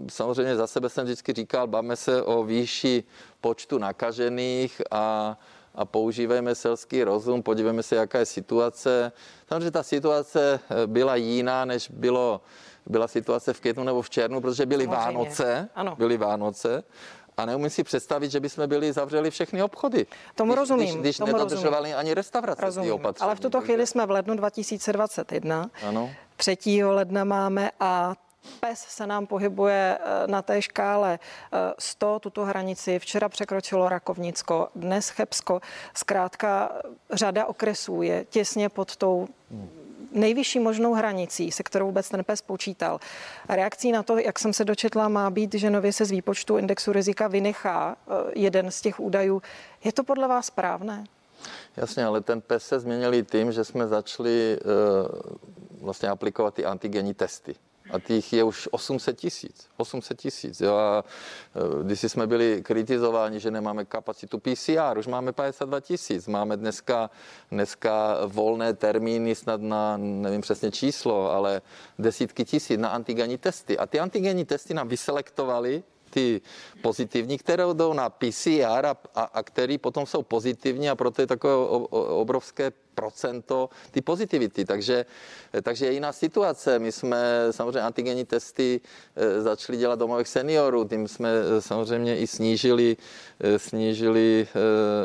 samozřejmě za sebe jsem vždycky říkal, bavme se o výši počtu nakažených a, a používejme selský rozum, podívejme se, jaká je situace. Samozřejmě ta situace eh, byla jiná, než bylo byla situace v květnu nebo v červnu, protože byly Samozřejmě. Vánoce, ano. byly Vánoce a neumím si představit, že bychom byli zavřeli všechny obchody. Tomu když, rozumím. Když, když tomu nedodržovali rozumím. ani restaurace rozumím. opatření. Ale v tuto chvíli jsme v lednu 2021. Ano. 3. ledna máme a Pes se nám pohybuje eh, na té škále 100, eh, tuto hranici. Včera překročilo Rakovnicko, dnes Chebsko. Zkrátka řada okresů je těsně pod tou nejvyšší možnou hranicí, se kterou vůbec ten pes počítal. Reakcí na to, jak jsem se dočetla, má být, že nově se z výpočtu indexu rizika vynechá eh, jeden z těch údajů. Je to podle vás správné? Jasně, ale ten pes se změnil tím, že jsme začali uh, vlastně aplikovat ty antigenní testy a těch je už 800 tisíc. 800 tisíc. A e, když jsme byli kritizováni, že nemáme kapacitu PCR, už máme 52 tisíc. Máme dneska, dneska volné termíny snad na, nevím přesně číslo, ale desítky tisíc na antigenní testy. A ty antigenní testy nám vyselektovali ty pozitivní, které jdou na PCR a, a, a které potom jsou pozitivní a proto je takové obrovské procento ty pozitivity. Takže, takže je jiná situace. My jsme samozřejmě antigenní testy eh, začali dělat domových seniorů, tím jsme eh, samozřejmě i snížili, eh, snížili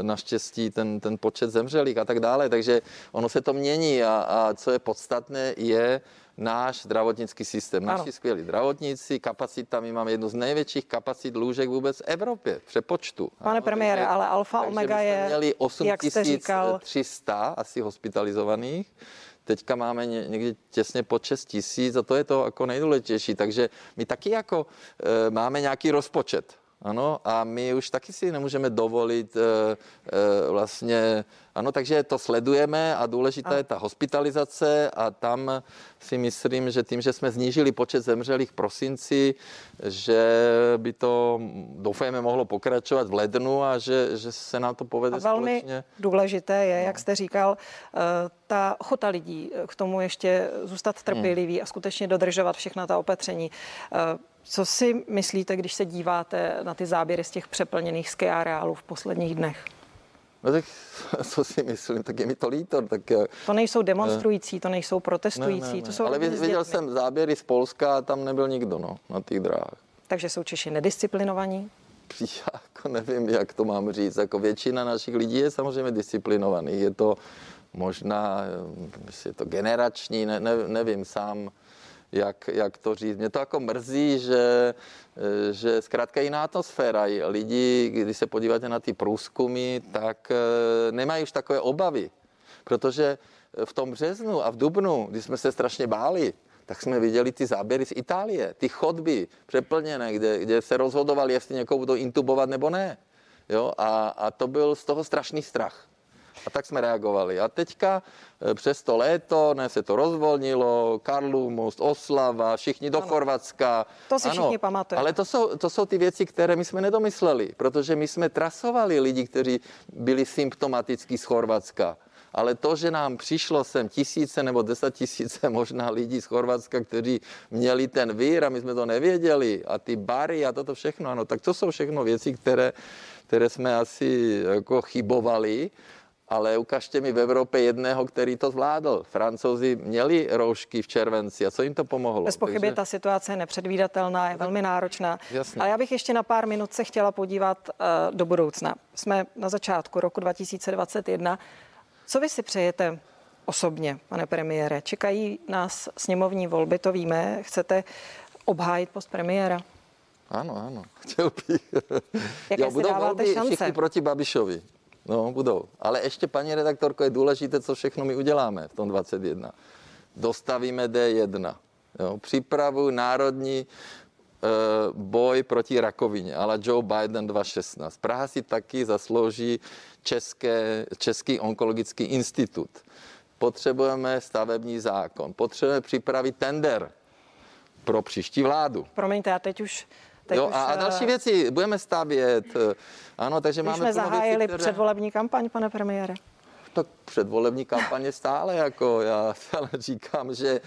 naštěstí ten, ten počet zemřelých a tak dále. Takže ono se to mění a, a co je podstatné je, náš zdravotnický systém. Naši skvělí zdravotníci, kapacita, my máme jednu z největších kapacit lůžek vůbec v Evropě, v přepočtu. Pane premiére, ale alfa omega je, měli 8300 asi hospitalizovaných, teďka máme někdy těsně po 6 tisíc a to je to jako nejdůležitější. Takže my taky jako e, máme nějaký rozpočet. Ano, a my už taky si nemůžeme dovolit e, e, vlastně ano, takže to sledujeme a důležitá a... je ta hospitalizace a tam si myslím, že tím, že jsme znížili počet zemřelých v prosinci, že by to, doufejme, mohlo pokračovat v lednu a že, že se nám to povede a velmi společně. důležité je, jak jste říkal, eh, ta ochota lidí k tomu ještě zůstat trpělivý hmm. a skutečně dodržovat všechna ta opatření. Eh, co si myslíte, když se díváte na ty záběry z těch přeplněných ski areálů v posledních dnech? No tak co si myslím, tak je mi to líto. Tak, eh, to nejsou demonstrující, to nejsou protestující, ne, ne, ne. to jsou Ale viděl jsem záběry z Polska a tam nebyl nikdo no, na těch dráhách. Takže jsou Češi nedisciplinovaní? Já jako nevím, jak to mám říct. Jako většina našich lidí je samozřejmě disciplinovaný. Je to možná, eh, je to generační, ne, ne, nevím sám jak, jak to říct. Mě to jako mrzí, že, že zkrátka jiná atmosféra. Lidi, když se podíváte na ty průzkumy, tak eh, nemají už takové obavy, protože v tom březnu a v dubnu, kdy jsme se strašně báli, tak jsme viděli ty záběry z Itálie, ty chodby přeplněné, kde, kde se rozhodovali, jestli někoho budou intubovat nebo ne. Jo? A, a to byl z toho strašný strach. A tak jsme reagovali. A teďka eh, přes to léto, ne, se to rozvolnilo, Karlu most, Oslava, všichni do ano. Chorvatska. To si ano, všichni pamatujeme. Ale to jsou, to jsou ty věci, které my jsme nedomysleli, protože my jsme trasovali lidi, kteří byli symptomatický z Chorvatska. Ale to, že nám přišlo sem tisíce nebo deset tisíce možná lidí z Chorvatska, kteří měli ten vír a my jsme to nevěděli a ty bary a toto všechno, ano, tak to jsou všechno věci, které, které jsme asi jako chybovali ale ukažte mi v Evropě jedného, který to zvládl. Francouzi měli roušky v červenci a co jim to pomohlo? Bez pochyby Takže... ta situace je nepředvídatelná, je velmi náročná. Jasně. Ale já bych ještě na pár minut se chtěla podívat uh, do budoucna. Jsme na začátku roku 2021. Co vy si přejete osobně, pane premiére? Čekají nás sněmovní volby, to víme. Chcete obhájit post premiéra? Ano, ano, chtěl bych. Jaké jo, budou volby šance? všichni proti Babišovi. No, budou. Ale ještě, paní redaktorko, je důležité, co všechno my uděláme v tom 21. Dostavíme D1. Jo, připravu národní e, boj proti rakovině, ale Joe Biden 2016. Praha si taky zaslouží české, Český onkologický institut. Potřebujeme stavební zákon, potřebujeme připravit tender pro příští vládu. Promiňte, já teď už Teď jo, už, a, a další eh, věci budeme stavět. Eh, ano, takže máme jsme zahájili věcí, které... předvolební kampaň, pane premiére. Tak předvolební kampaně stále, jako já ale říkám, že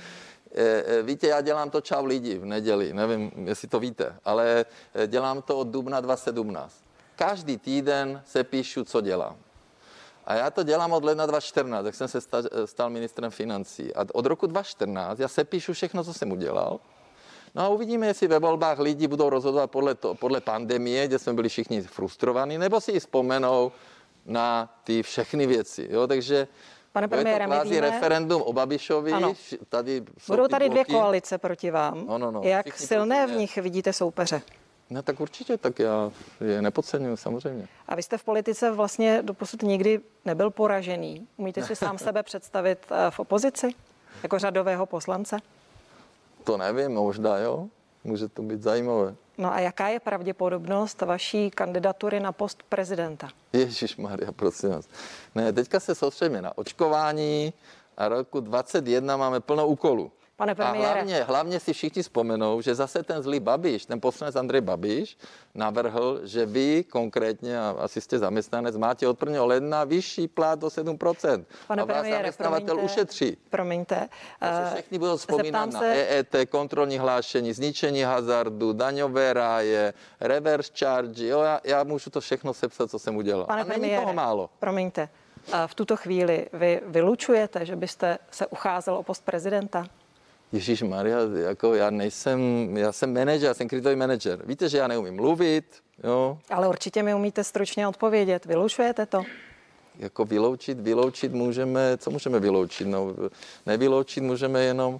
eh, Víte, já dělám to Čau lidi v neděli, nevím, jestli to víte, ale dělám to od dubna 2017. Každý týden se píšu, co dělám. A já to dělám od ledna 2014, jak jsem se stal ministrem financí. A od roku 2014 já se píšu všechno, co jsem udělal. No a uvidíme, jestli ve volbách lidi budou rozhodovat podle, to, podle pandemie, kde jsme byli všichni frustrovaní, nebo si vzpomenou na ty všechny věci. Jo? Takže Pane premiére, to víme... referendum o Babišovi. Ano. Tady Budou tady dvě koalice proti vám. No, no, no. Jak Všichni silné v nich vidíte soupeře? No tak určitě, tak já je nepodceňuji, samozřejmě. A vy jste v politice vlastně doposud nikdy nebyl poražený. Umíte si sám sebe představit eh, v opozici? Jako řadového poslance? To nevím, možná jo. Může to být zajímavé. No a jaká je pravděpodobnost vaší kandidatury na post prezidenta? Ježíš Maria, prosím vás. Ne, teďka se soustředíme na očkování a roku 2021 máme plno úkolů. Pane premiére. A hlavně, hlavně si všichni vzpomenou, že zase ten zlý Babiš, ten poslanec Andrej Babiš, navrhl, že vy konkrétně, a asi jste zaměstnanec, máte od 1. ledna vyšší plat o 7%. Pane a vás premiére, zaměstnavatel promiňte, ušetří. Promiňte. Takže eh, všichni budou vzpomínat na se- EET, kontrolní hlášení, zničení hazardu, daňové ráje, reverse charge. Jo, já, já můžu to všechno sepsat, co jsem udělal. Pane a není premiére, toho málo. promiňte, a v tuto chvíli vy vylučujete, že byste se ucházel o post prezidenta? Ježíš Maria, jako já nejsem, já jsem manažer, já jsem krizový manažer. Víte, že já neumím mluvit, jo, Ale určitě mi umíte stručně odpovědět. Vylučujete to? jako vyloučit, vyloučit můžeme, co můžeme vyloučit? No, nevyloučit můžeme jenom,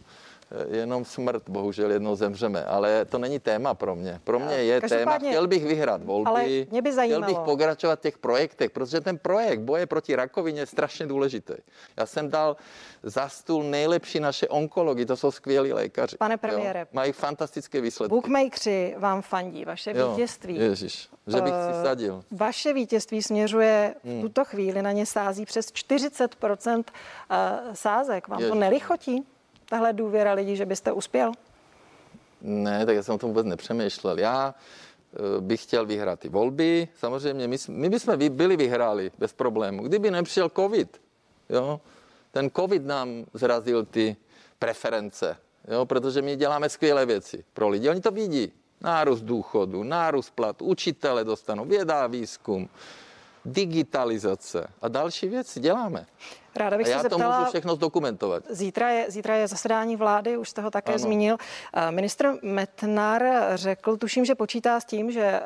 jenom smrt, bohužel jednou zemřeme, ale to není téma pro mě. Pro mě je téma, Každopádně- chtěl bych vyhrát volby, Ale mě by chtěl zajímalo. bych pokračovat v těch projektech, protože ten projekt boje proti rakovině je strašně důležitý. Já jsem dal za stůl nejlepší naše onkology, to jsou skvělí lékaři. Pane jo. premiére, Mají fantastické výsledky. Bookmakeri vám fandí, vaše Jo, vítězství. Ježiš, že bych si Eh, sadil. Vaše vítězství směřuje Hmm. v tuto chvíli, na ně sází přes 40 eh, sázek. Vám to Ježiš. nelichotí? Tahle důvěra lidí, že byste uspěl? Ne, tak já jsem o tom vůbec nepřemýšlel. Já eh, bych chtěl vyhrát ty volby. Samozřejmě my, my bychom byli vyhráli bez problému. Kdyby nepřišel covid, jo, ten covid nám zrazil ty preference, jo, protože my děláme skvělé věci pro lidi. Oni to vidí. Nárůst důchodu, nárůst plat, učitele dostanou, věda výzkum, digitalizace a další věci děláme. Ráda A bych se já to zeptala, můžu všechno zdokumentovat. Zítra je, zítra je zasedání vlády, už jste ho také Ano. zmínil. Eh, Ministr Metnar řekl, tuším, že počítá s tím, že eh,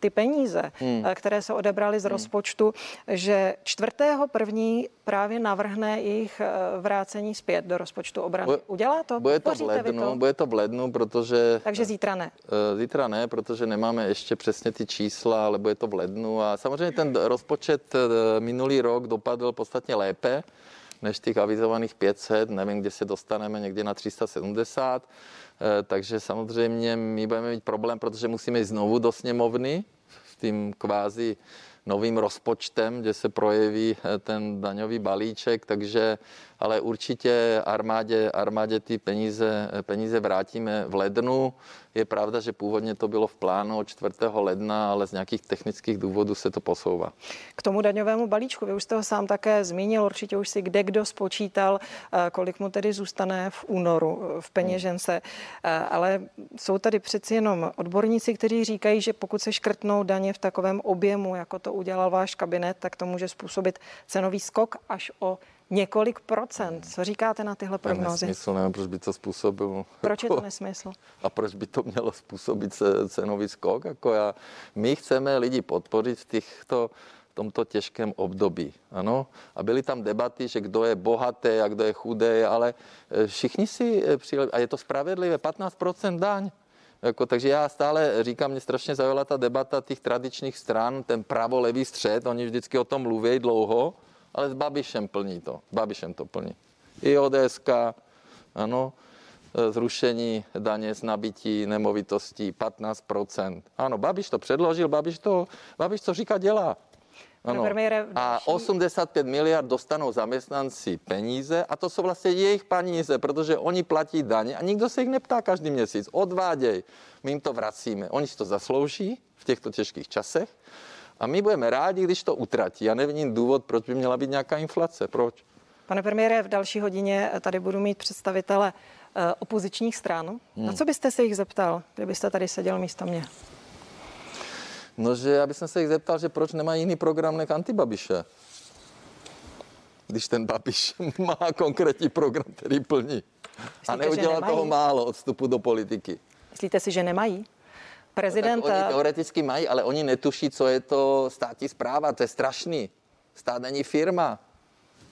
ty peníze, Hmm. eh, které se odebrali z rozpočtu, že čtvrtého první právě navrhne jejich vrácení zpět do rozpočtu obrany. Bude- Udělá to? Bude to v lednu, bude to v lednu, protože... Takže zítra ne. Zítra ne, protože nemáme ještě přesně ty čísla, ale bude to v lednu. A samozřejmě ten rozpočet minulý rok dopadl podstatně lépe než těch avizovaných 500. Nevím, kde se dostaneme, někde na 370. Eh, Takže samozřejmě my budeme mít problém, protože musíme jít znovu do sněmovny s tím kvázi novým rozpočtem, kde se projeví eh, ten daňový balíček, takže ale určitě armádě, armádě ty peníze, peníze vrátíme v lednu. Je pravda, že původně to bylo v plánu od 4. ledna, ale z nějakých technických důvodů se to posouvá. K tomu daňovému balíčku, vy už jste ho sám také zmínil, určitě už si kde kdo spočítal, eh, kolik mu tedy zůstane v únoru eh, v peněžence. Eh, Ale jsou tady přeci jenom odborníci, kteří říkají, že pokud se škrtnou daně v takovém objemu, jako to udělal váš kabinet, tak to může způsobit cenový skok až o několik procent. Co říkáte na tyhle prognózy? nesmysl, nevím, proč by to způsobil. Proč je to nesmysl? A proč by to mělo způsobit ce- cenový skok? Jako já, my chceme lidi podpořit v těchto v tomto těžkém období. Ano? A byly tam debaty, že kdo je bohatý a kdo je chudý, ale eh, všichni si eh, přijeli, a je to spravedlivé, 15% daň. Jako, takže já stále říkám, mě strašně zaujala ta debata těch tradičních stran, ten pravo-levý střed, oni vždycky o tom mluví dlouho, ale s Babišem plní to. S Babišem to plní. I ODSK, ano, e, zrušení daně z nabití nemovitostí 15%. Ano, Babiš to předložil, Babiš to, Babiš to říká, dělá. Ano. A další- 85 miliard dostanou zaměstnanci peníze a to jsou vlastně jejich peníze, protože oni platí daně a nikdo se jich neptá každý měsíc. Odváděj, my jim to vracíme. Oni si to zaslouží v těchto těžkých časech a my budeme rádi, když to utratí. Já nevidím důvod, proč by měla být nějaká inflace. Proč? Pane premiére, v další hodině tady budu mít představitele eh, opozičních stran. Hmm. Na co byste se jich zeptal, kdybyste tady seděl místo mě? No, že já bych se jich zeptal, že proč nemá jiný program než antibabiše. Když ten Babiš má konkrétní program, který plní. A Myslíte, že neudělal toho málo od vstupu do politiky. Myslíte si, že nemají? Prezident, oni eh, teoreticky mají, ale oni netuší, co je to státní zpráva, to je strašný. Stát není firma.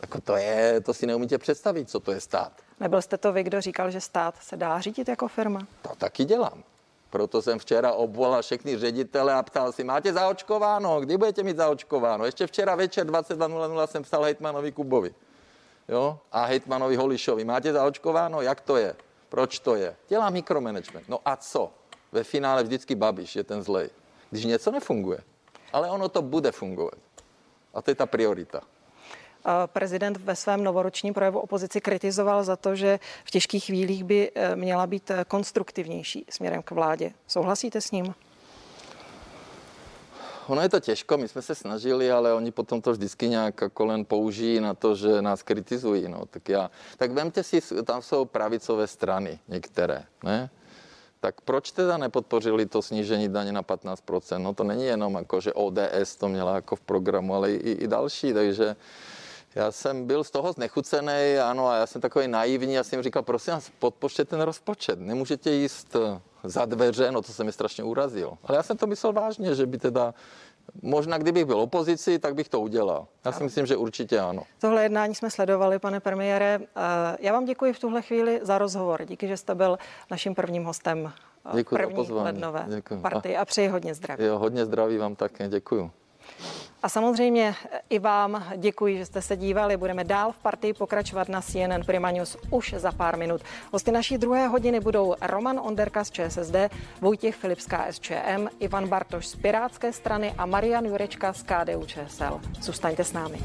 Jako to je, to si neumíte představit, co to je stát. nebyl jste to vy, kdo říkal, že stát se dá řídit jako firma? To taky dělám. Proto jsem včera obvolal všechny ředitele a ptal si, máte zaočkováno, kdy budete mít zaočkováno? Ještě včera večer 22.00 jsem psal hejtmanovi Kubovi. jo, a hejtmanovi Holišovi. Máte zaočkováno? Jak to je? Proč to je? Dělá mikromanagement. No a co? Ve finále vždycky Babiš je ten zlej. Když něco nefunguje. Ale ono to bude fungovat. A to je ta priorita. Prezident ve svém novoročním projevu opozici kritizoval za to, že v těžkých chvílích by eh, měla být eh, konstruktivnější směrem k vládě. Souhlasíte s ním? ono je to těžko, my jsme se snažili, ale oni potom to vždycky nějak kolen použijí na to, že nás kritizují. No. Tak, já, tak vemte si, tam jsou pravicové strany některé, ne? Tak proč teda nepodpořili to snížení daně na 15%? No to není jenom jako, že ODS to měla jako v programu, ale i, i další, takže já jsem byl z toho znechucený, ano, a já jsem takový naivní, já jsem říkal, prosím vás, podpořte ten rozpočet, nemůžete jíst za dveře, no to se mi strašně urazil. Ale já jsem to myslel vážně, že by teda Možná kdybych byl opozici, tak bych to udělal. Já si myslím, že určitě ano. Tohle jednání jsme sledovali, pane premiére. Eh, já vám děkuji v tuhle chvíli za rozhovor. Díky, že jste byl naším prvním hostem eh, děkuji první lednové děkuji. party a přeji hodně zdraví. Jo, hodně zdraví vám také, děkuji. A samozřejmě i vám děkuji, že jste se dívali. Budeme dál v partii pokračovat na CNN Prima News už za pár minut. Hosty naší druhé hodiny budou Roman Onderka z ČSSD, Vojtěch Filip z KSČM, Ivan Bartoš z Pirátské strany a Marian Jurečka z KDU ČSL. Zůstaňte s námi.